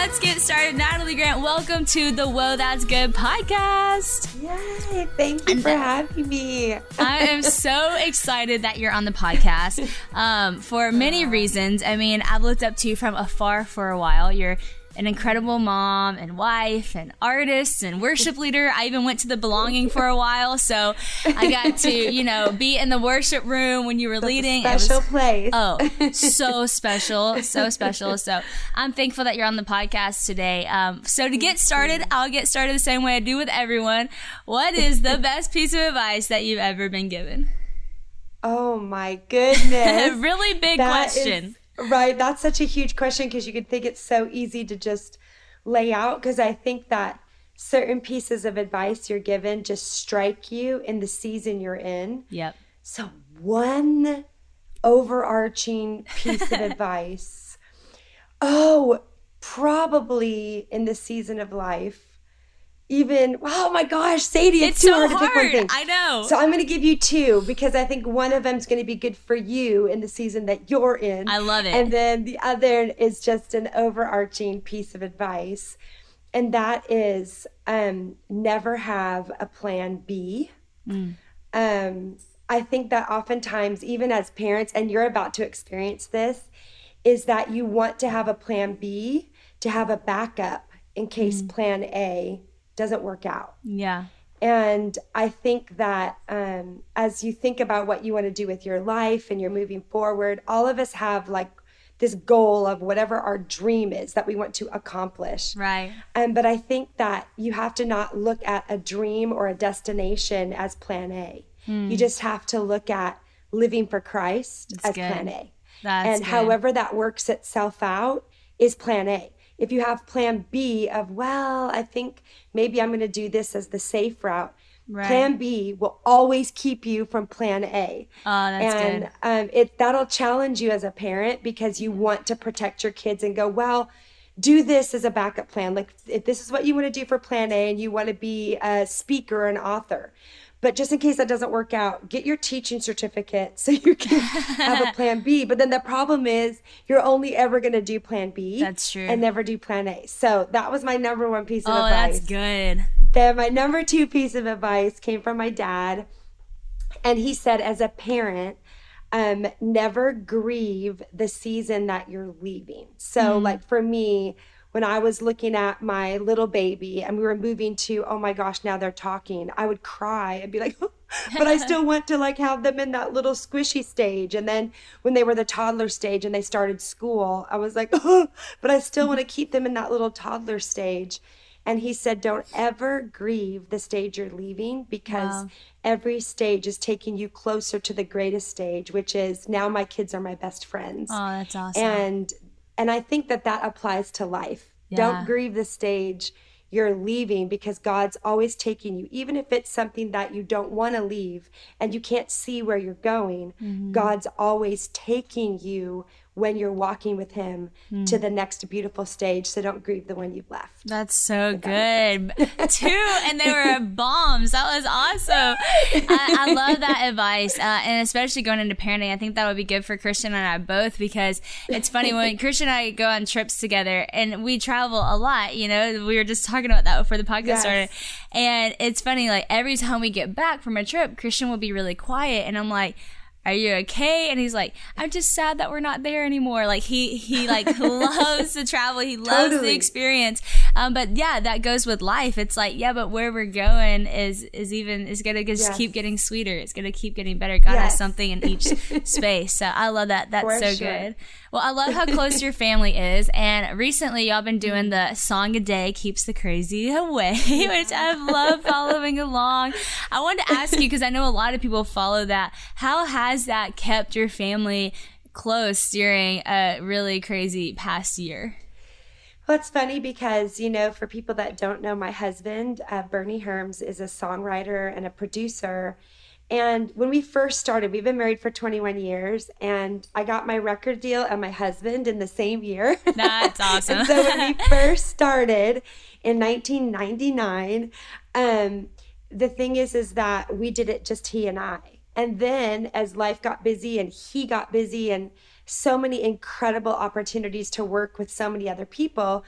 let's get started. Natalie Grant, welcome to the Whoa That's Good podcast. Yay, thank you for having me. I am so excited that you're on the podcast um, for many reasons. I mean, I've looked up to you from afar for a while. You're an incredible mom and wife and artist and worship leader. I even went to the belonging for a while, so I got to you know be in the worship room when you were That's leading. special was, place. Oh, so special, so special. So I'm thankful that you're on the podcast today. Um, so to get started, I'll get started the same way I do with everyone. What is the best piece of advice that you've ever been given? Oh my goodness! really big that question. Is- Right. That's such a huge question because you could think it's so easy to just lay out. Because I think that certain pieces of advice you're given just strike you in the season you're in. Yep. So, one overarching piece of advice. Oh, probably in the season of life even oh my gosh sadie it's, it's too so hard, hard to pick one thing i know. So i'm going to give you two because i think one of them is going to be good for you in the season that you're in. I love it. And then the other is just an overarching piece of advice and that is um, never have a plan b. Mm. um, i think that oftentimes even as parents and you're about to experience this is that you want to have a plan b to have a backup in case mm. plan a doesn't work out. Yeah. And I think that um, as you think about what you want to do with your life and you're moving forward, all of us have like this goal of whatever our dream is that we want to accomplish. Right. Um, but I think that you have to not look at a dream or a destination as plan A. Hmm. You just have to look at living for Christ That's as good. plan A. That's and good. however that works itself out is plan A if you have plan B of, well, I think maybe I'm going to do this as the safe route, right. plan B will always keep you from plan A. Oh, that's and. Um, it, that'll challenge you as a parent because you want to protect your kids and go, well, do this as a backup plan. Like if this is what you want to do for plan A and you want to be a speaker an author. But just in case that doesn't work out, get your teaching certificate so you can have a plan B. But then the problem is you're only ever going to do plan B. That's true. And never do plan A. So that was my number one piece of oh, advice. that's good. Then my number two piece of advice came from my dad. And he said, as a parent, um, never grieve the season that you're leaving. So, mm. like for me, when I was looking at my little baby and we were moving to, oh my gosh, now they're talking, I would cry and be like, but I still want to like have them in that little squishy stage. And then when they were the toddler stage and they started school, I was like, oh, but I still want to keep them in that little toddler stage. And he said, don't ever grieve the stage you're leaving because wow. every stage is taking you closer to the greatest stage, which is now my kids are my best friends. Oh, that's awesome. And and I think that that applies to life. Yeah. Don't grieve the stage you're leaving because God's always taking you, even if it's something that you don't want to leave and you can't see where you're going. Mm-hmm. God's always taking you when you're walking with him mm. to the next beautiful stage. So don't grieve the one you've left. That's so good. Two, and they were bombs. That was awesome. I, I love that advice. Uh, and especially going into parenting, I think that would be good for Christian and I both because it's funny when Christian and I go on trips together and we travel a lot, you know, we were just talking about that before the podcast yes. started. And it's funny, like every time we get back from a trip, Christian will be really quiet. And I'm like, are you okay? And he's like i'm just sad that we're not there anymore. Like he he like loves to travel. He loves totally. the experience. Um, but yeah that goes with life. It's like yeah but where we're going is is even is gonna just yes. keep getting sweeter. It's gonna keep getting better. God yes. has something in each space. So i love that. That's For so sure. good well i love how close your family is and recently y'all been doing the song a day keeps the crazy away which i've loved following along i wanted to ask you because i know a lot of people follow that how has that kept your family close during a really crazy past year? Well, it's funny because, you know, for people that don't know, my husband, uh, Bernie Herms, is a songwriter and a producer. And when we first started, we've been married for 21 years, and I got my record deal and my husband in the same year. That's awesome. so when we first started in 1999, um, the thing is, is that we did it just he and I. And then as life got busy and he got busy and so many incredible opportunities to work with so many other people,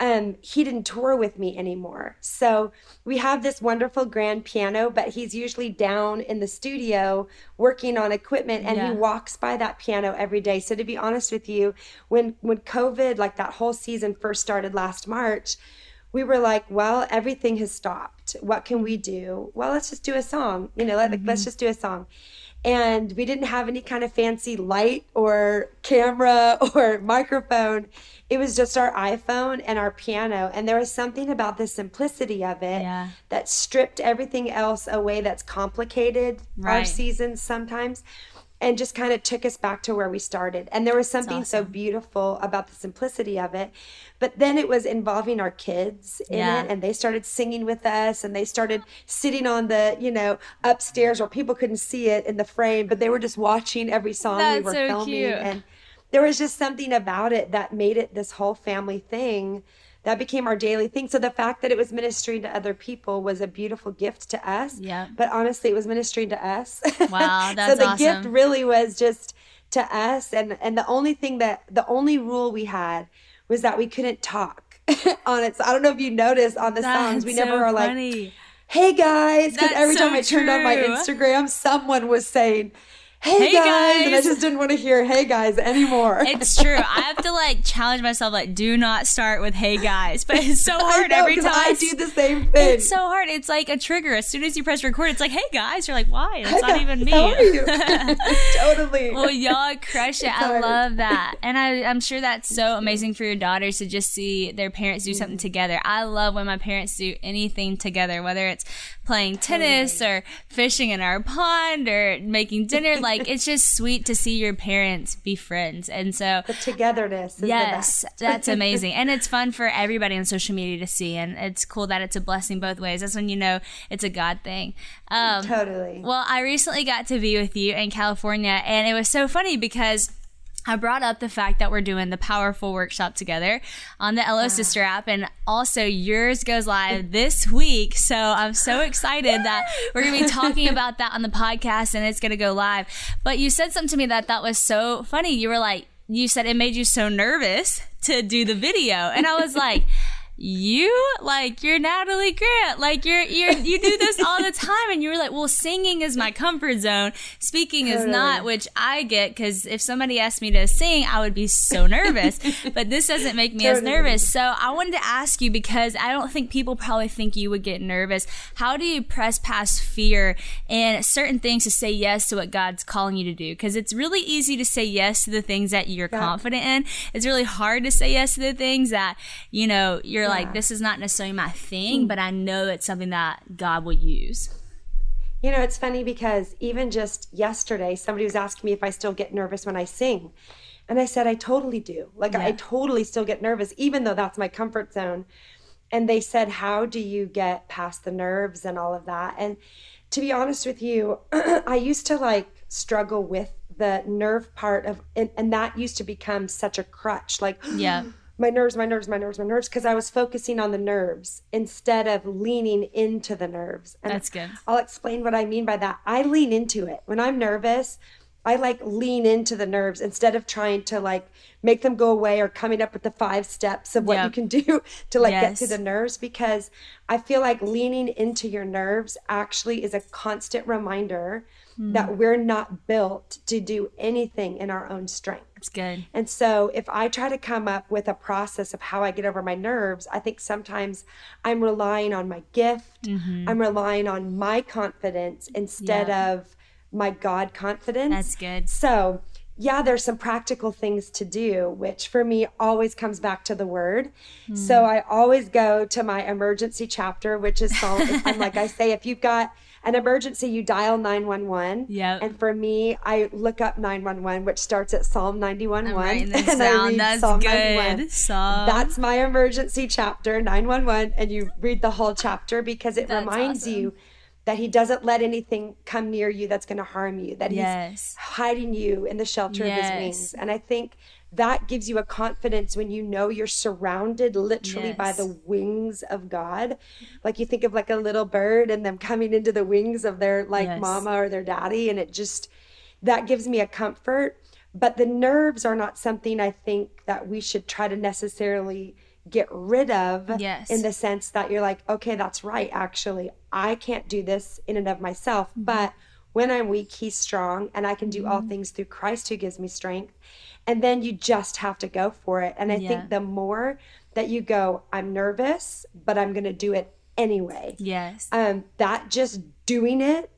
um, he didn't tour with me anymore. So we have this wonderful grand piano, but he's usually down in the studio working on equipment and yeah. he walks by that piano every day. So to be honest with you, when when COVID, like that whole season first started last March, we were like, well, everything has stopped. What can we do? Well, let's just do a song. You know, let, mm-hmm. let's just do a song. And we didn't have any kind of fancy light or camera or microphone. It was just our iPhone and our piano. And there was something about the simplicity of it yeah. that stripped everything else away that's complicated right. our seasons sometimes and just kind of took us back to where we started. And there was something awesome. so beautiful about the simplicity of it. But then it was involving our kids in yeah. it, and they started singing with us, and they started sitting on the, you know, upstairs where people couldn't see it in the frame, but they were just watching every song That's we were so filming. Cute. And there was just something about it that made it this whole family thing that became our daily thing. So the fact that it was ministering to other people was a beautiful gift to us. Yeah. But honestly, it was ministering to us. Wow, that's so the awesome. gift really was just to us, and and the only thing that the only rule we had was that we couldn't talk on it. So I don't know if you noticed on the that's songs, we never were like, "Hey guys," because every so time I turned on my Instagram, someone was saying hey, hey guys. guys. And I just didn't want to hear hey guys anymore. It's true. I have to like challenge myself, like, do not start with hey guys. But it's so hard know, every time. I do the same thing. It's so hard. It's like a trigger. As soon as you press record, it's like, hey guys. You're like, why? It's not even me. How are you? totally. Well, y'all crush it. I love that. And I, I'm sure that's so amazing for your daughters to just see their parents do something mm. together. I love when my parents do anything together, whether it's playing tennis or fishing in our pond or making dinner. Like it's just sweet to see your parents be friends. And so the togetherness. yes, that's amazing. And it's fun for everybody on social media to see. And it's cool that it's a blessing both ways. That's when you know it's a God thing. Um, totally. Well, I recently got to be with you in California and it was so funny because I brought up the fact that we're doing the powerful workshop together on the LO Sister app, and also yours goes live this week. So I'm so excited that we're going to be talking about that on the podcast and it's going to go live. But you said something to me that that was so funny. You were like, you said it made you so nervous to do the video. And I was like, you like you're Natalie Grant, like you're you're you do this all the time, and you were like, well, singing is my comfort zone, speaking is not, which I get because if somebody asked me to sing, I would be so nervous, but this doesn't make me totally. as nervous. So I wanted to ask you because I don't think people probably think you would get nervous. How do you press past fear and certain things to say yes to what God's calling you to do? Because it's really easy to say yes to the things that you're yeah. confident in. It's really hard to say yes to the things that you know you're yeah. like, this is not necessarily my thing, mm. but I know it's something that God will use. You know, it's funny because even just yesterday, somebody was asking me if I still get nervous when I sing. And I said, I totally do. Like, yeah. I totally still get nervous, even though that's my comfort zone. And they said, How do you get past the nerves and all of that? And to be honest with you, I used to like struggle with the nerve part of, and, and that used to become such a crutch. Like, yeah my nerves, my nerves, my nerves, my nerves, because I was focusing on the nerves instead of leaning into the nerves. And That's good. I'll explain what I mean by that. I lean into it. When I'm nervous, I like lean into the nerves instead of trying to like make them go away or coming up with the five steps of what yep. you can do to like yes. get to the nerves because I feel like leaning into your nerves actually is a constant reminder mm. that we're not built to do anything in our own strength. That's good. And so if I try to come up with a process of how I get over my nerves, I think sometimes I'm relying on my gift, mm-hmm. I'm relying on my confidence instead yeah. of my God confidence. That's good. So, yeah, there's some practical things to do, which for me always comes back to the word. Mm. So I always go to my emergency chapter, which is Psalm. I'm like I say, if you've got an emergency, you dial 911. Yeah. And for me, I look up 911, which starts at Psalm 91 1. and down. I read That's Psalm good. 91. Psalm. That's my emergency chapter, 911. And you read the whole chapter because it That's reminds awesome. you that he doesn't let anything come near you that's going to harm you, that yes. he's hiding you in the shelter yes. of his wings. And I think that gives you a confidence when you know you're surrounded literally yes. by the wings of God. Like you think of like a little bird and them coming into the wings of their like mama or their daddy and it just that gives me a comfort. but the nerves are not something I think that we should try to necessarily get rid of yes. in the sense that you're like, okay, that's right. Actually, I can't do this in and of myself, mm-hmm. but when I'm weak, he's strong and I can do mm-hmm. all things through Christ who gives me strength. And then you just have to go for it. And I yeah. think the more that you go, I'm nervous, but I'm going to do it anyway. Yes. Um, that just doing it,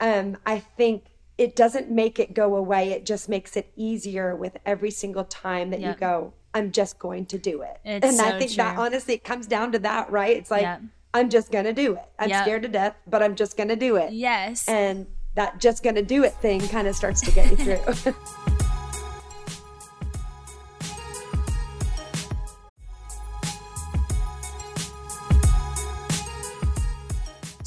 um, I think it doesn't make it go away. It just makes it easier with every single time that yep. you go, I'm just going to do it. It's and so I think true. that honestly it comes down to that, right? It's like yep. I'm just gonna do it. I'm yep. scared to death, but I'm just gonna do it. Yes. And that just gonna do it thing kind of starts to get you through.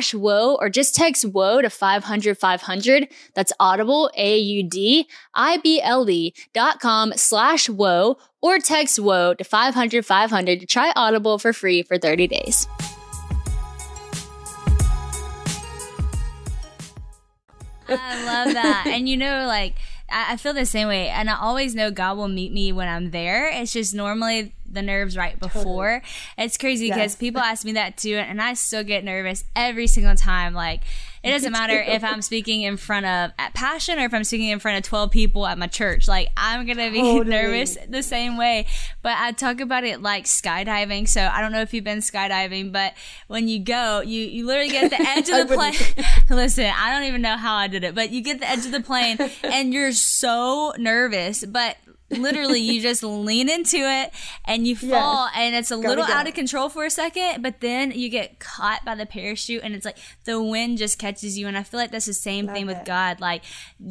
slash whoa or just text whoa to 500 500. That's audible, A-U-D, I-B-L-E dot com slash whoa or text whoa to 500 500 to try Audible for free for 30 days. I love that. and you know, like, I, feel the same way. And I always know God will meet me when I'm there. It's just normally the nerves right before. Totally. It's crazy because yes. people ask me that too, and I still get nervous every single time. Like, it doesn't matter if I'm speaking in front of at Passion or if I'm speaking in front of 12 people at my church. Like, I'm going to be totally. nervous the same way. But I talk about it like skydiving. So I don't know if you've been skydiving, but when you go, you, you literally get the edge of the plane. Listen, I don't even know how I did it, but you get the edge of the plane and you're so nervous. But literally you just lean into it and you fall yes. and it's a Gotta little go. out of control for a second but then you get caught by the parachute and it's like the wind just catches you and i feel like that's the same Love thing with god like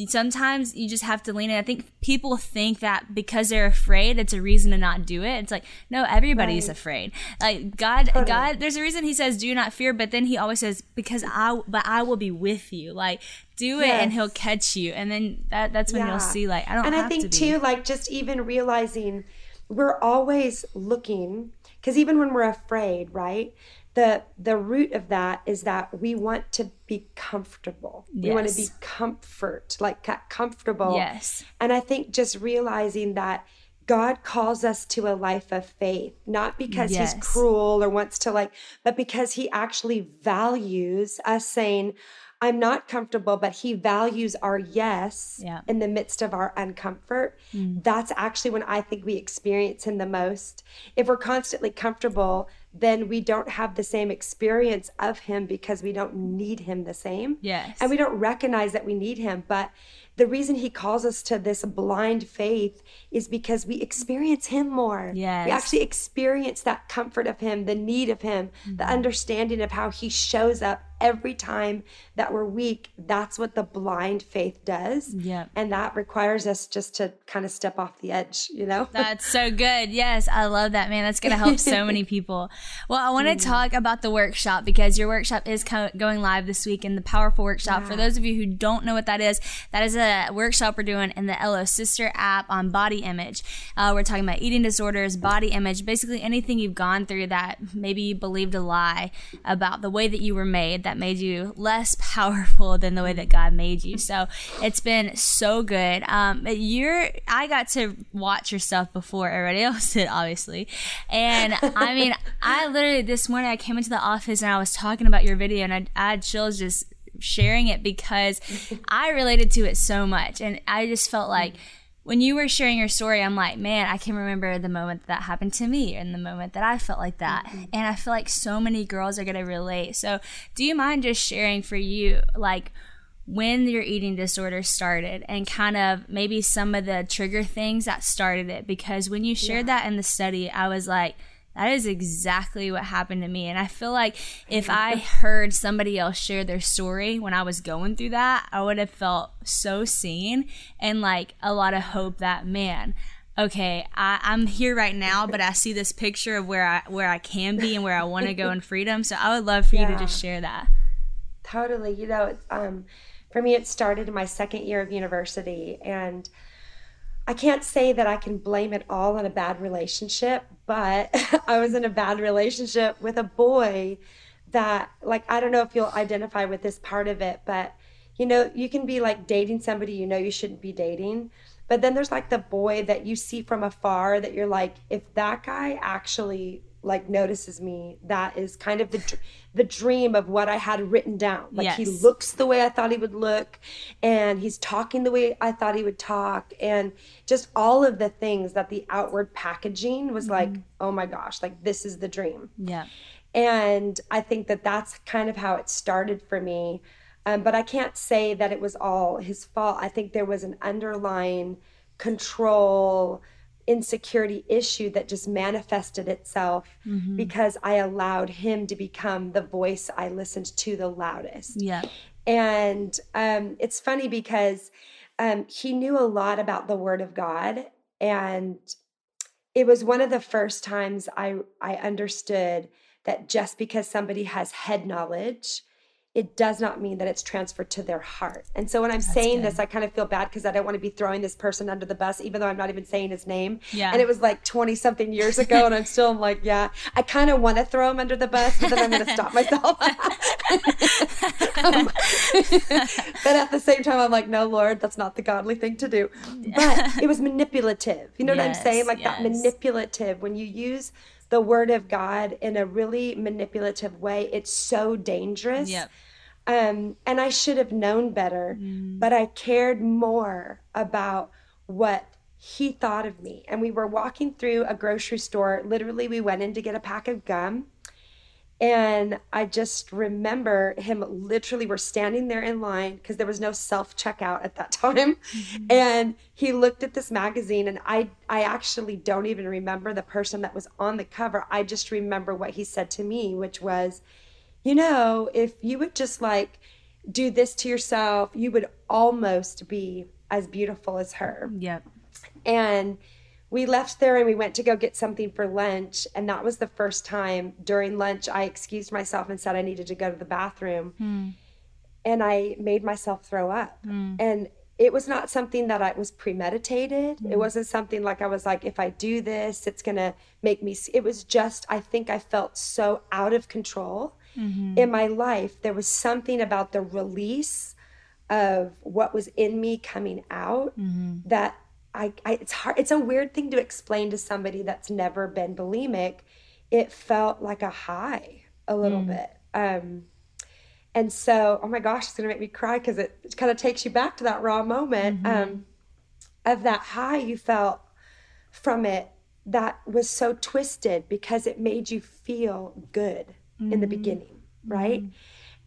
sometimes you just have to lean in i think people think that because they're afraid it's a reason to not do it it's like no everybody's right. afraid like god totally. god there's a reason he says do not fear but then he always says because i but i will be with you like do it yes. and he'll catch you and then that that's when yeah. you'll see like i don't know. and i think to too like just even realizing we're always looking because even when we're afraid right the the root of that is that we want to be comfortable yes. we want to be comfort like comfortable yes and i think just realizing that God calls us to a life of faith, not because yes. he's cruel or wants to like, but because he actually values us saying, I'm not comfortable, but he values our yes yeah. in the midst of our uncomfort. Mm. That's actually when I think we experience him the most. If we're constantly comfortable, then we don't have the same experience of him because we don't need him the same. Yes. And we don't recognize that we need him. But the reason he calls us to this blind faith is because we experience him more. Yes. We actually experience that comfort of him, the need of him, mm-hmm. the understanding of how he shows up every time that we're weak, that's what the blind faith does. Yeah. And that requires us just to kind of step off the edge, you know? That's so good. Yes, I love that, man. That's going to help so many people. Well, I want to mm. talk about the workshop because your workshop is co- going live this week in the Powerful Workshop. Yeah. For those of you who don't know what that is, that is a workshop we're doing in the LO Sister app on body image. Uh, we're talking about eating disorders, body image, basically anything you've gone through that maybe you believed a lie about the way that you were made that made you less powerful than the way that God made you. So it's been so good. Um, you're, I got to watch your stuff before everybody else did, obviously. And I mean, I literally, this morning I came into the office and I was talking about your video and I, I had chills just sharing it because I related to it so much. And I just felt like, when you were sharing your story, I'm like, man, I can remember the moment that, happened to me and the moment that I felt like that. Mm-hmm. And I feel like so many girls are going to relate. So, do you mind just sharing for you, like, when your eating disorder started and kind of maybe some of the trigger things that started it? Because when you shared yeah. that in the study, I was like, that is exactly what happened to me. And I feel like if I heard somebody else share their story when I was going through that, I would have felt so seen and like a lot of hope that, man, okay, I, am here right now, but I see this picture of where I where I can be and where I want to go in freedom. So I would love for yeah. you to just share that. Totally. You know, um, for me, it started in my second year of university, and I can't say that I can blame it all on a bad relationship, but I was in a bad relationship with a boy that, like, I don't know if you'll identify with this part of it, but you know, you can be like dating somebody you know you shouldn't be dating. But then there's like the boy that you see from afar that you're like, if that guy actually like notices me that is kind of the the dream of what i had written down. Like yes. he looks the way i thought he would look and he's talking the way i thought he would talk and just all of the things that the outward packaging was mm-hmm. like oh my gosh like this is the dream. Yeah. And i think that that's kind of how it started for me. Um, but i can't say that it was all his fault. I think there was an underlying control insecurity issue that just manifested itself mm-hmm. because I allowed him to become the voice I listened to the loudest. Yeah. And um, it's funny because um, he knew a lot about the Word of God. And it was one of the first times I, I understood that just because somebody has head knowledge, it does not mean that it's transferred to their heart. And so when I'm That's saying good. this, I kind of feel bad because I don't want to be throwing this person under the bus, even though I'm not even saying his name. Yeah. And it was like 20 something years ago, and I'm still like, yeah, I kind of want to throw him under the bus, but then I'm going to stop myself. um, but at the same time, I'm like, no, Lord, that's not the godly thing to do. But it was manipulative. You know yes, what I'm saying? Like yes. that manipulative when you use the word of God in a really manipulative way, it's so dangerous. Yep. Um, and I should have known better, mm. but I cared more about what he thought of me. And we were walking through a grocery store. Literally, we went in to get a pack of gum. And I just remember him literally, we're standing there in line because there was no self checkout at that time. Mm-hmm. And he looked at this magazine, and I, I actually don't even remember the person that was on the cover. I just remember what he said to me, which was, you know, if you would just like do this to yourself, you would almost be as beautiful as her. Yep. And, we left there and we went to go get something for lunch. And that was the first time during lunch I excused myself and said I needed to go to the bathroom. Mm. And I made myself throw up. Mm. And it was not something that I was premeditated. Mm. It wasn't something like I was like, if I do this, it's going to make me. It was just, I think I felt so out of control mm-hmm. in my life. There was something about the release of what was in me coming out mm-hmm. that I, I it's hard it's a weird thing to explain to somebody that's never been bulimic it felt like a high a little mm. bit um and so oh my gosh it's gonna make me cry because it, it kind of takes you back to that raw moment mm-hmm. um of that high you felt from it that was so twisted because it made you feel good mm-hmm. in the mm-hmm. beginning right mm-hmm.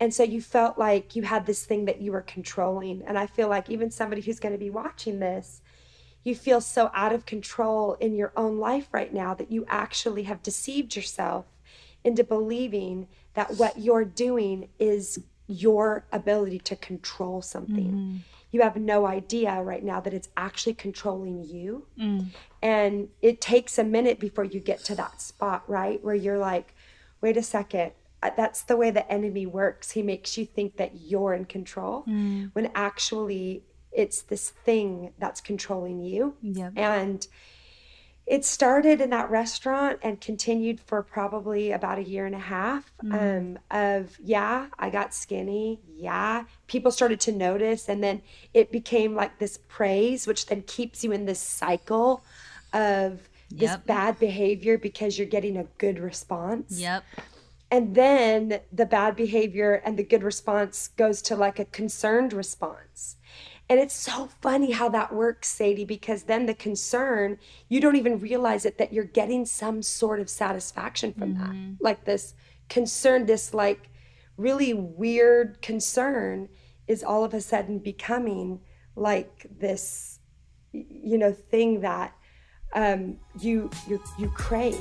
And so you felt like you had this thing that you were controlling. And I feel like even somebody who's going to be watching this, you feel so out of control in your own life right now that you actually have deceived yourself into believing that what you're doing is your ability to control something. Mm-hmm. You have no idea right now that it's actually controlling you. Mm. And it takes a minute before you get to that spot, right? Where you're like, wait a second, uh, that's the way the enemy works. He makes you think that you're in control mm. when actually it's this thing that's controlling you. Yep. And it started in that restaurant and continued for probably about a year and a half mm. um, of yeah i got skinny yeah people started to notice and then it became like this praise which then keeps you in this cycle of this yep. bad behavior because you're getting a good response yep and then the bad behavior and the good response goes to like a concerned response and it's so funny how that works, Sadie, because then the concern, you don't even realize it that you're getting some sort of satisfaction from mm-hmm. that. Like this concern, this like really weird concern is all of a sudden becoming like this, you know, thing that um, you you you crave.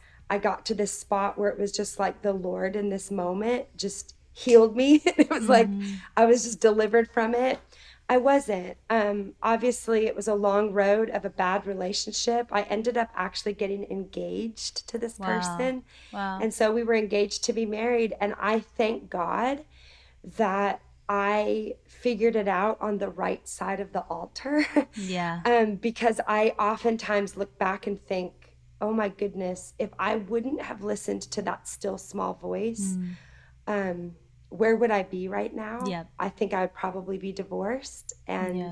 I got to this spot where it was just like the Lord in this moment just healed me. it was mm-hmm. like I was just delivered from it. I wasn't. Um, obviously, it was a long road of a bad relationship. I ended up actually getting engaged to this wow. person. Wow. And so we were engaged to be married. And I thank God that I figured it out on the right side of the altar. Yeah. um, because I oftentimes look back and think, oh my goodness, if I wouldn't have listened to that still small voice, mm. um, where would I be right now? Yep. I think I would probably be divorced and yeah.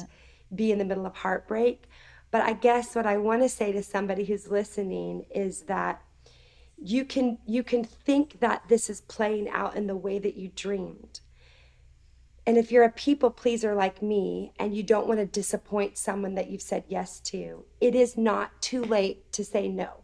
be in the middle of heartbreak. But I guess what I want to say to somebody who's listening is that you can you can think that this is playing out in the way that you dreamed. And if you're a people pleaser like me and you don't want to disappoint someone that you've said yes to, it is not too late to say no.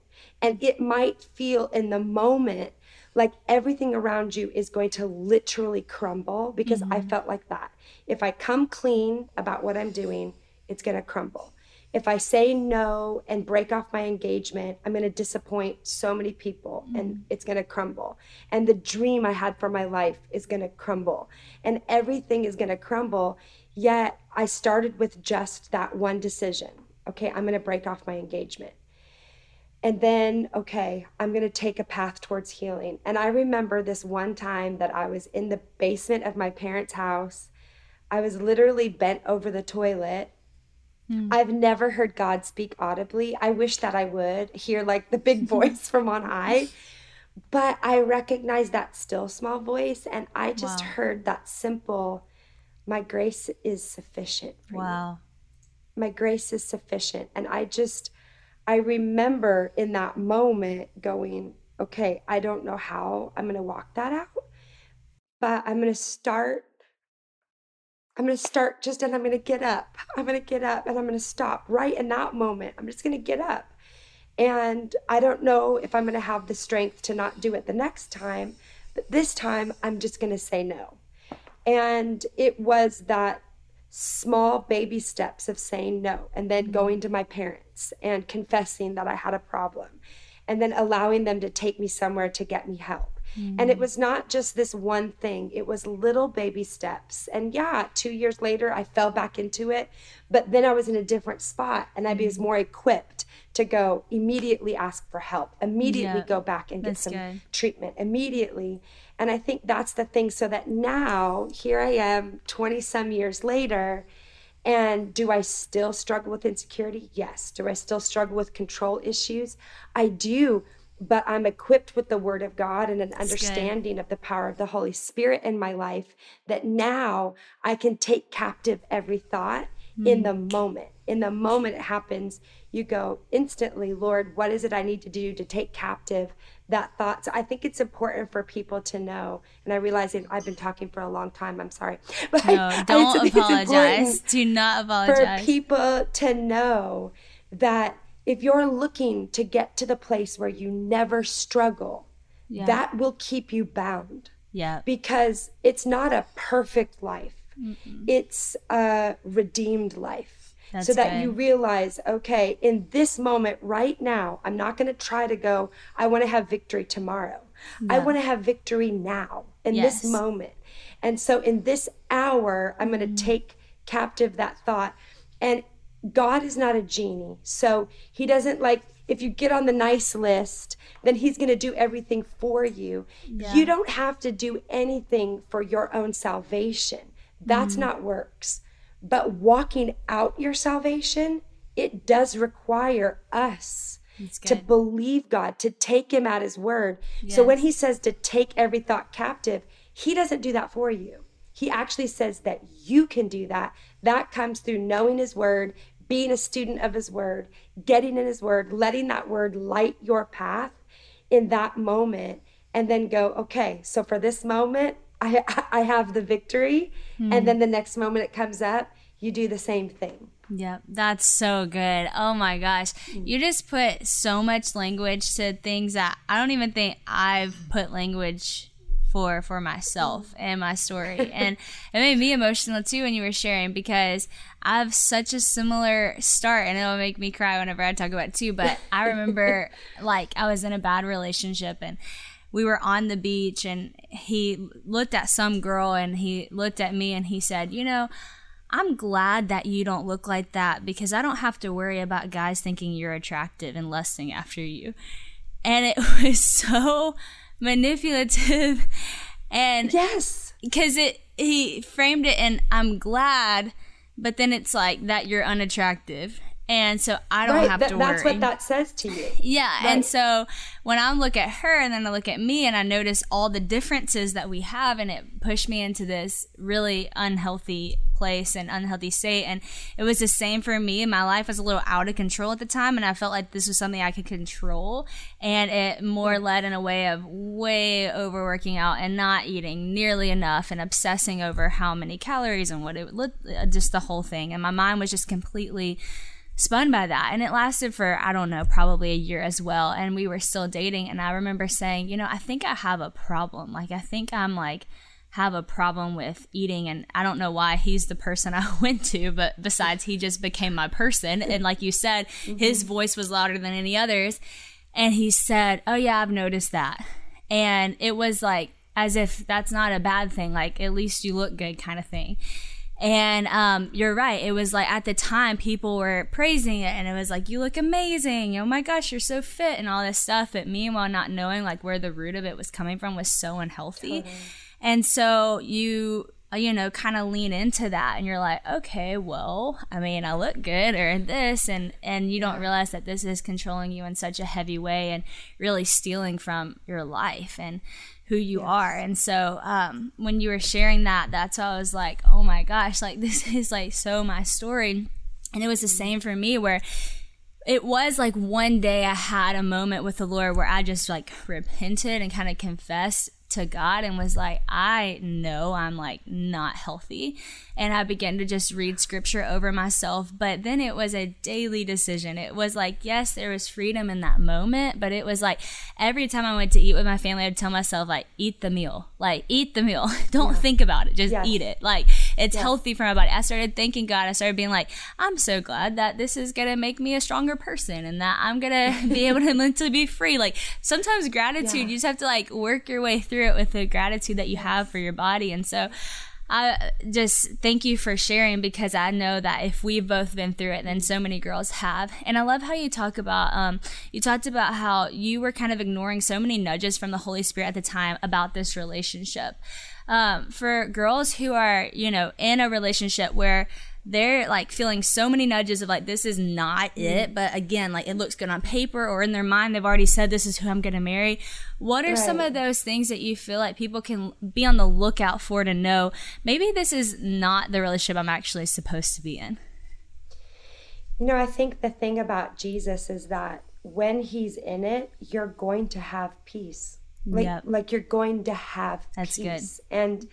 And it might feel in the moment like everything around you is going to literally crumble because mm-hmm. I felt like that. If I come clean about what I'm doing, it's going to crumble. If I say no and break off my engagement, I'm going to disappoint so many people mm-hmm. and it's going to crumble. And the dream I had for my life is going to crumble. And everything is going to crumble Yet I started with just that one decision. Okay, I'm going to break off my engagement. And then, okay, I'm going to take a path towards healing. And I remember this one time that I was in the basement of my parents' house. I was literally bent over the toilet. Mm. I've never heard God speak audibly. I wish that I would hear like the big voice from on high. But I recognize that still small voice and I just wow. heard that simple my grace is sufficient for wow. you. My grace is sufficient. And I just I remember in that moment going, okay, I don't know how I'm going to walk that out, but I'm going to start. I'm going to start just and I'm going to get up. I'm going to get up and I'm going to stop right in that moment. I'm just going to get up. And I don't know if I'm going to have the strength to not do it the next time, but this time I'm just going to say no. And it was that small baby steps of saying no and then mm-hmm. going to my parents and confessing that I had a problem and then allowing them to take me somewhere to get me help. Mm-hmm. And it mm. was not just this one thing, it was little baby steps. And yeah, two years later, I fell back into it, but then I was in a different spot and I was mm. more equipped to go immediately ask for help, immediately yeah, go back and get some good. treatment, immediately. And I think that's the thing. So that now, here I am 20 some years later. And do I still struggle with insecurity? Yes. Do I still struggle with control issues? I do but I'm equipped with the word of God and an understanding of the power of the Holy Spirit in my life that now I can take captive every thought mm. in the moment. In the moment it happens, you go instantly, Lord, what is it I need to do to take captive that thought? So I think it's important for people to know. And I realize I've been talking for a long time. I'm sorry. But no, I, don't apologize. Do not apologize. For people to know that if you're looking to get to the place where you never struggle, yeah. that will keep you bound. Yeah. Because it's not a perfect life. Mm-mm. It's a redeemed life. That's so that good. you realize, okay, in this moment right now, I'm not going to try to go, I want to have victory tomorrow. I want to have victory now in yes. this moment. And so in this hour, I'm going to mm-hmm. take captive that thought. And God is not a genie. So he doesn't like, if you get on the nice list, then he's going to do everything for you. Yeah. You don't have to do anything for your own salvation. That's mm. not works. But walking out your salvation, it does require us to believe God, to take him at his word. Yes. So when he says to take every thought captive, he doesn't do that for you. He actually says that you can do that. That comes through knowing his word, being a student of his word, getting in his word, letting that word light your path in that moment, and then go, okay, so for this moment, I, I have the victory. Mm. And then the next moment it comes up, you do the same thing. Yep, that's so good. Oh my gosh. Mm. You just put so much language to things that I don't even think I've put language for for myself mm-hmm. and my story. and it made me emotional too when you were sharing because I have such a similar start and it'll make me cry whenever I talk about it too. But I remember like I was in a bad relationship and we were on the beach and he looked at some girl and he looked at me and he said, You know, I'm glad that you don't look like that because I don't have to worry about guys thinking you're attractive and lusting after you. And it was so manipulative and yes because it he framed it and i'm glad but then it's like that you're unattractive and so I don't right, have to worry. That's what that says to you. Yeah. Right. And so when I look at her and then I look at me and I notice all the differences that we have, and it pushed me into this really unhealthy place and unhealthy state. And it was the same for me. My life was a little out of control at the time, and I felt like this was something I could control. And it more led in a way of way overworking out and not eating nearly enough and obsessing over how many calories and what it would look, uh, just the whole thing. And my mind was just completely spun by that. And it lasted for, I don't know, probably a year as well. And we were still dating. And I remember saying, you know, I think I have a problem. Like, I think I'm like, have a problem with eating and I don't know why he's the person I went to but besides he just became my person and like you said mm-hmm. his voice was louder than any others and he said oh yeah I've noticed that and it was like as if that's not a bad thing like at least you look good kind of thing And um, you're right. It was like at the time people were praising it, and it was like, "You look amazing! Oh my gosh, you're so fit!" and all this stuff. But meanwhile, not knowing like where the root of it was coming from was so unhealthy. Totally. And so you uh, you know, kind of lean into that and you're like, okay, well, I mean, I look good or this and and you don't realize that this is controlling you in such a heavy way and really stealing from your life and who you yes. are. And so um, when you were sharing that, that's why I was like, oh my gosh, like this is like so my story. And it was the same for me where it was like one day I had a moment with the Lord where I just like repented and kind of confessed to God and was like, I know I'm like not healthy. And I began to just read scripture over myself. But then it was a daily decision. It was like, yes, there was freedom in that moment, but it was like every time I went to eat with my family, I'd tell myself, like, eat the meal. Like, eat the meal. Don't yeah. think about it. Just yes. eat it. Like, it's yes. healthy for my body. I started thanking God. I started being like, I'm so glad that this is going to make me a stronger person and that I'm going to be able to mentally be free. Like, sometimes gratitude, yeah. you just have to like work your way through it with the gratitude that you have for your body. And so, I just thank you for sharing because I know that if we've both been through it, then so many girls have. And I love how you talk about, um, you talked about how you were kind of ignoring so many nudges from the Holy Spirit at the time about this relationship. Um, for girls who are, you know, in a relationship where they're like feeling so many nudges of like this is not it but again like it looks good on paper or in their mind they've already said this is who i'm going to marry. What are right. some of those things that you feel like people can be on the lookout for to know maybe this is not the relationship i'm actually supposed to be in? You know i think the thing about jesus is that when he's in it you're going to have peace like yep. like you're going to have That's peace good. and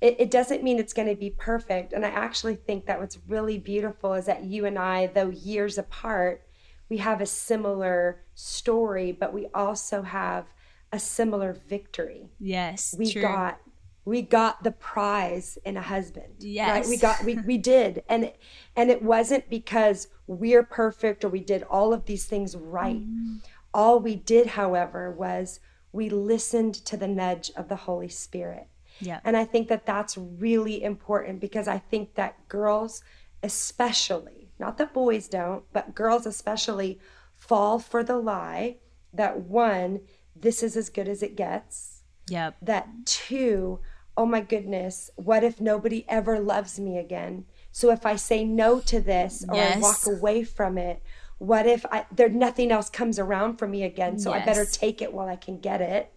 it, it doesn't mean it's going to be perfect. And I actually think that what's really beautiful is that you and I, though years apart, we have a similar story, but we also have a similar victory. Yes. We true. got we got the prize in a husband. Yes. Right? We got we, we did. And it, and it wasn't because we're perfect or we did all of these things right. Mm. All we did, however, was we listened to the nudge of the Holy Spirit. Yeah. And I think that that's really important because I think that girls, especially, not that boys don't, but girls especially, fall for the lie that one, this is as good as it gets. Yep. That two, oh my goodness, what if nobody ever loves me again? So if I say no to this or yes. I walk away from it, what if I there nothing else comes around for me again? So yes. I better take it while I can get it.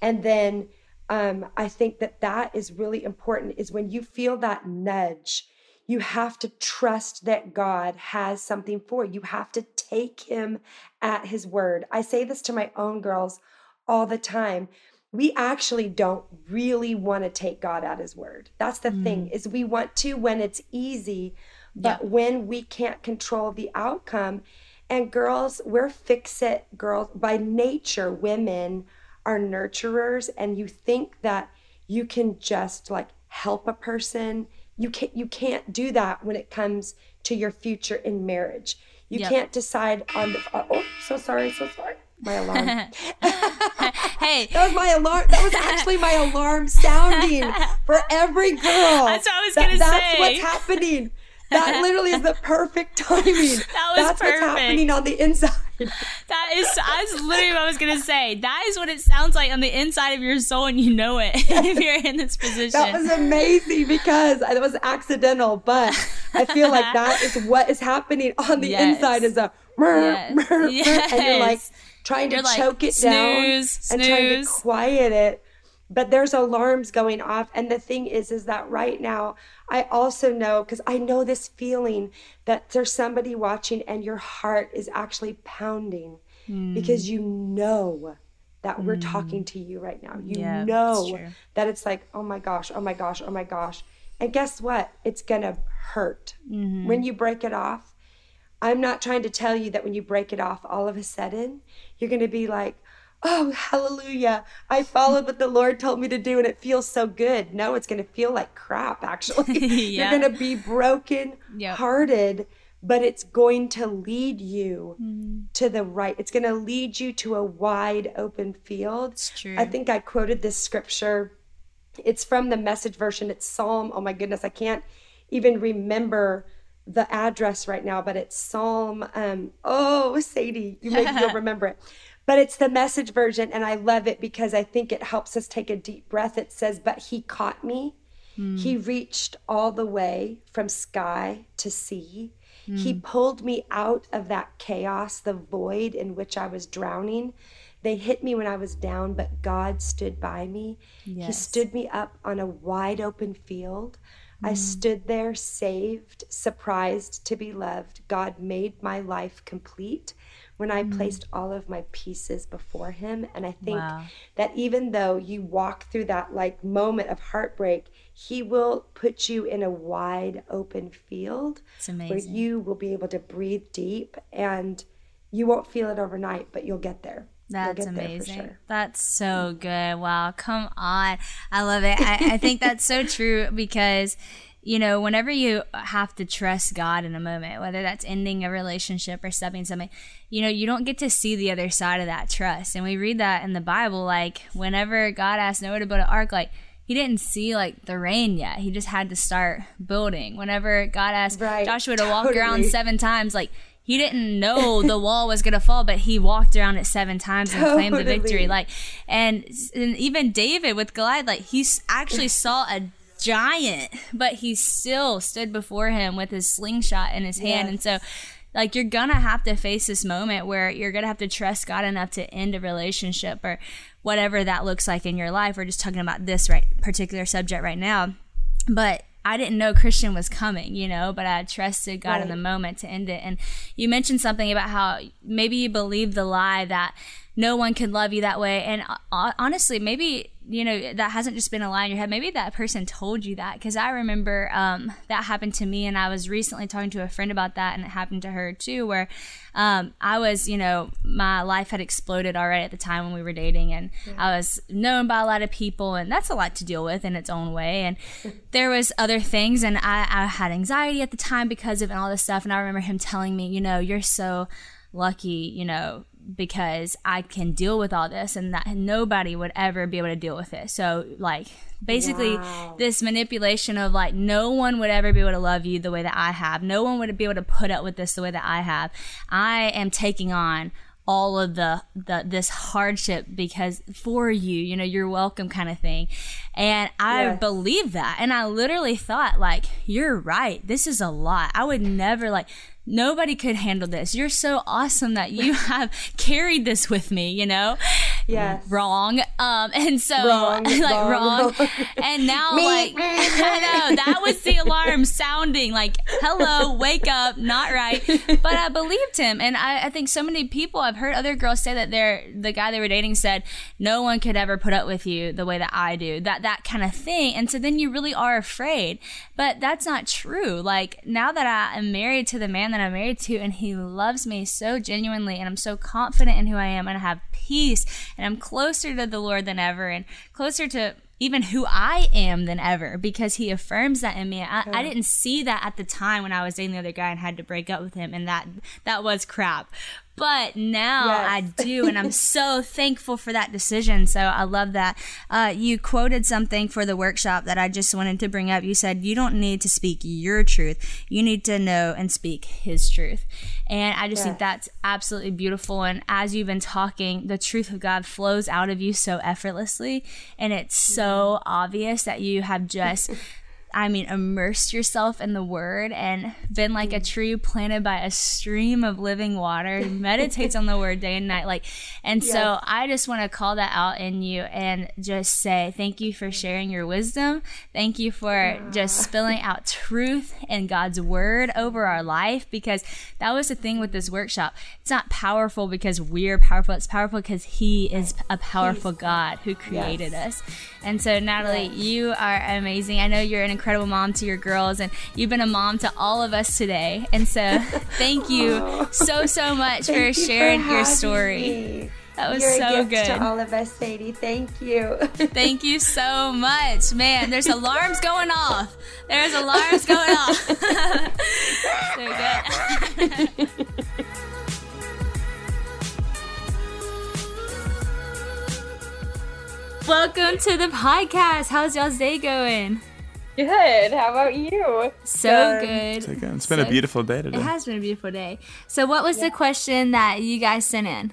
And then um, I think that that is really important is when you feel that nudge, you have to trust that God has something for you. You have to take him at his word. I say this to my own girls all the time. We actually don't really want to take God at his word. That's the mm. thing is we want to when it's easy, but yeah. when we can't control the outcome and girls, we're fix it girls by nature women are nurturers and you think that you can just like help a person you can't you can't do that when it comes to your future in marriage. You yep. can't decide on the uh, oh so sorry so sorry. My alarm. Hey. That was my alarm that was actually my alarm sounding for every girl. That's what i was gonna that, say. that's what's happening that literally is the perfect timing. That was That's perfect. what's happening on the inside. That is, that's literally what I was gonna say. That is what it sounds like on the inside of your soul, and you know it if you're in this position. That was amazing because it was accidental, but I feel like that is what is happening on the yes. inside. Is a yes. yes. and you're like trying to you're choke like, it snooze, down snooze. and trying to quiet it but there's alarms going off and the thing is is that right now i also know because i know this feeling that there's somebody watching and your heart is actually pounding mm. because you know that mm. we're talking to you right now you yeah, know that it's like oh my gosh oh my gosh oh my gosh and guess what it's gonna hurt mm-hmm. when you break it off i'm not trying to tell you that when you break it off all of a sudden you're gonna be like oh, hallelujah. I followed what the Lord told me to do and it feels so good. No, it's going to feel like crap, actually. yeah. You're going to be broken yep. hearted, but it's going to lead you mm-hmm. to the right. It's going to lead you to a wide open field. It's true. I think I quoted this scripture It's from the message version. It's Psalm. Oh my goodness, I can't even remember the address right now, but it's Psalm. Um, oh, Sadie, you maybe you'll remember it. But it's the message version, and I love it because I think it helps us take a deep breath. It says, But he caught me. Mm. He reached all the way from sky to sea. Mm. He pulled me out of that chaos, the void in which I was drowning. They hit me when I was down, but God stood by me. Yes. He stood me up on a wide open field. Mm. I stood there saved, surprised to be loved. God made my life complete when I mm. placed all of my pieces before Him. And I think wow. that even though you walk through that like moment of heartbreak, He will put you in a wide open field where you will be able to breathe deep and you won't feel it overnight, but you'll get there. That's amazing. Sure. That's so good. Wow. Come on. I love it. I, I think that's so true because, you know, whenever you have to trust God in a moment, whether that's ending a relationship or stopping something, you know, you don't get to see the other side of that trust. And we read that in the Bible, like whenever God asked Noah to build an ark, like he didn't see like the rain yet. He just had to start building. Whenever God asked right, Joshua to totally. walk around seven times, like he didn't know the wall was going to fall, but he walked around it seven times and totally. claimed the victory. Like, and, and even David with Goliath, like he actually saw a giant, but he still stood before him with his slingshot in his hand. Yes. And so, like, you're gonna have to face this moment where you're gonna have to trust God enough to end a relationship or whatever that looks like in your life. We're just talking about this right particular subject right now. But I didn't know Christian was coming, you know, but I trusted God right. in the moment to end it. And you mentioned something about how maybe you believe the lie that no one could love you that way. And uh, honestly, maybe you know that hasn't just been a lie in your head. Maybe that person told you that because I remember um, that happened to me, and I was recently talking to a friend about that, and it happened to her too. Where um, I was, you know, my life had exploded already at the time when we were dating, and yeah. I was known by a lot of people, and that's a lot to deal with in its own way. And there was other things, and I, I had anxiety at the time because of and all this stuff. And I remember him telling me, you know, you're so lucky, you know, because I can deal with all this and that nobody would ever be able to deal with it. So like basically wow. this manipulation of like no one would ever be able to love you the way that I have. No one would be able to put up with this the way that I have. I am taking on all of the, the this hardship because for you, you know, you're welcome kind of thing. And I yes. believe that. And I literally thought like, you're right. This is a lot. I would never like nobody could handle this. You're so awesome that you have carried this with me, you know? Yeah. Wrong. Um, and so, wrong, like, wrong. wrong. And now, like, I know, that was the alarm sounding like, hello, wake up, not right. But I believed him. And I, I think so many people, I've heard other girls say that they're, the guy they were dating said, no one could ever put up with you the way that I do, that, that kind of thing. And so then you really are afraid. But that's not true. Like, now that I am married to the man that I'm married to, and he loves me so genuinely, and I'm so confident in who I am, and I have peace, and I'm closer to the Lord than ever, and closer to even who I am than ever because he affirms that in me. I, I, didn't see that at the time when I was dating the other guy and had to break up with him, and that that was crap. But now yes. I do, and I'm so thankful for that decision. So I love that. Uh, you quoted something for the workshop that I just wanted to bring up. You said, You don't need to speak your truth, you need to know and speak His truth. And I just think that's absolutely beautiful. And as you've been talking, the truth of God flows out of you so effortlessly. And it's so mm-hmm. obvious that you have just I mean, immersed yourself in the word and been like a mm. tree planted by a stream of living water, meditates on the word day and night. Like, and yes. so I just want to call that out in you and just say thank you for sharing your wisdom. Thank you for yeah. just spilling out truth and God's word over our life because that was the thing with this workshop. It's not powerful because we're powerful. It's powerful because He is a powerful God who created yes. us. And so, Natalie, yes. you are amazing. I know you're an incredible mom to your girls, and you've been a mom to all of us today. And so, thank you so so much for sharing for your story. Me. That was You're so good. To all of us, Sadie. Thank you. Thank you so much. Man, there's alarms going off. There's alarms going off. so good. Welcome to the podcast. How's y'all's day going? Good. How about you? So good. So good. It's been So- a beautiful day today. It has been a beautiful day. So, what was the question that you guys sent in?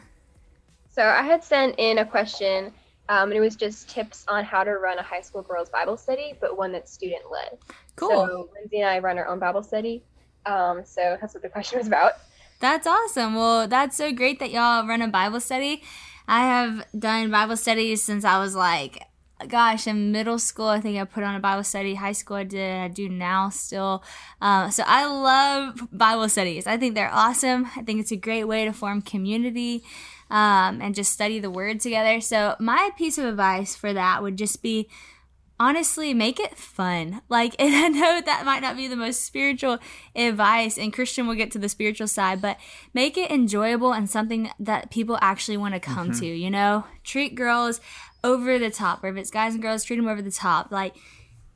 So I had sent in a question, um, and it was just tips on how to run a high school girls Bible study, but one that's student led. Cool. So Lindsay and I run our own Bible study. Um, so that's what the question was about. That's awesome. Well, that's so great that y'all run a Bible study. I have done Bible studies since I was like, gosh, in middle school. I think I put on a Bible study. High school, I did. I do now still. Um, so I love Bible studies. I think they're awesome. I think it's a great way to form community um, and just study the Word together. So my piece of advice for that would just be honestly make it fun like and i know that might not be the most spiritual advice and christian will get to the spiritual side but make it enjoyable and something that people actually want to come to you know treat girls over the top or if it's guys and girls treat them over the top. Like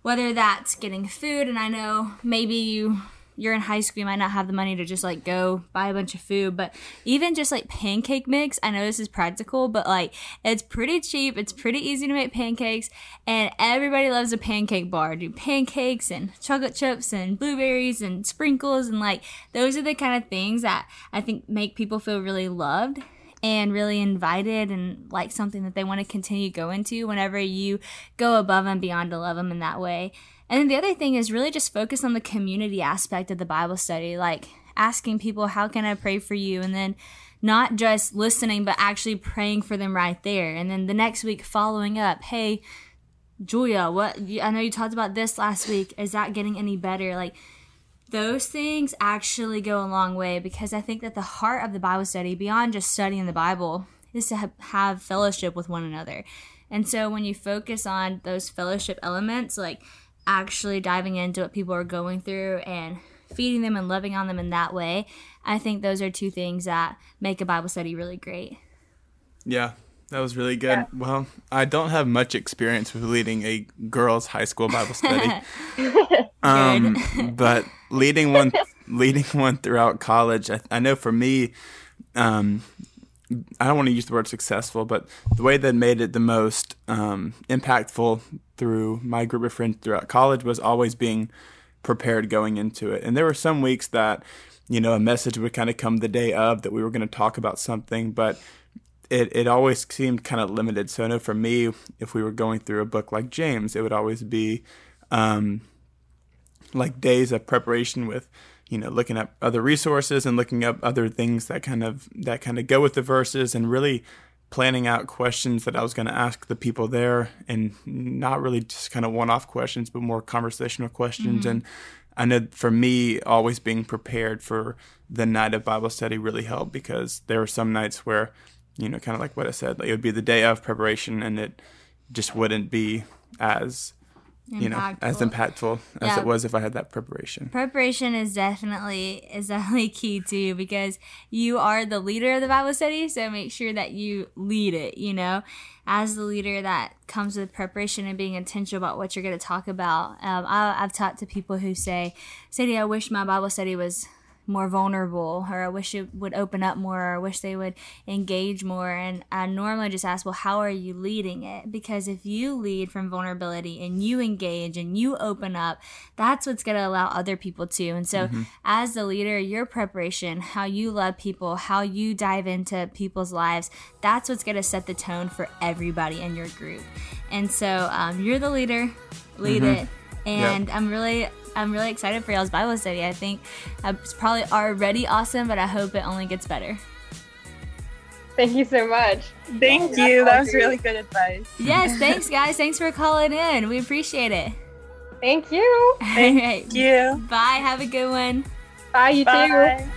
whether that's getting food and i know maybe you you're in high school you might not have the money to just like go buy a bunch of food but even just like pancake mix i know this is practical but like it's pretty cheap it's pretty easy to make pancakes and everybody loves a pancake bar. Do pancakes and chocolate chips and blueberries and sprinkles and like those are the kind of things that i think make people feel really loved and really invited and like something that they want to continue to whenever you go above and beyond to love them in that way. And then the other thing is really just focus on the community aspect of the Bible study, like asking people, How can I pray for you? And then not just listening, but actually praying for them right there. And then the next week following up, Hey, Julia, what I know you talked about this last week. Is that getting any better? Like, those things actually go a long way because I think that the heart of the Bible study, beyond just studying the Bible, is to have fellowship with one another. And so when you focus on those fellowship elements, like actually diving into what people are going through and feeding them and loving on them in that way, I think those are two things that make a Bible study really great. Yeah, that was really good. Well, I don't have much experience with leading a girls' high school Bible study, um, but leading one, leading one throughout college. I, I know for me, um, I don't want to use the word successful, but the way that made it the most um, impactful through my group of friends throughout college was always being prepared going into it. And there were some weeks that, you know, a message would kind of come the day of that we were going to talk about something, but it, it always seemed kind of limited. So I know for me, if we were going through a book like James, it would always be um, like days of preparation with, you know, looking up other resources and looking up other things that kind of that kind of go with the verses and really planning out questions that I was going to ask the people there and not really just kind of one-off questions, but more conversational questions. Mm-hmm. And I know for me, always being prepared for the night of Bible study really helped because there were some nights where, you know, kind of like what I said, like it would be the day of preparation and it just wouldn't be as, you know, as Impactful. impactful as Yeah. it was if I had that preparation. preparation is definitely is definitely key too because you are the leader of the bible study so make sure that you lead it you know as the leader that comes with preparation and being intentional about what you're going to talk about um, I, i've talked to people who say sadie i wish my bible study was more vulnerable or i wish it would open up more or i wish they would engage more. And i normally just ask well how are you leading it? Because if you lead from vulnerability and you engage and you open up that's what's going to allow other people to. And so as the leader your preparation how you love people how you dive into people's lives that's what's going to set the tone for everybody in your group. And so um, you're the leader lead it. And i'm really i'm really excited for y'all's bible study i think uh, it's probably already awesome but i hope it only gets better Thank you so much. Thank Yeah, you. That was agree. really good advice. yes thanks guys thanks for calling in we appreciate it Thank you. All right. Thank you. bye have a good one Bye, you too. Bye.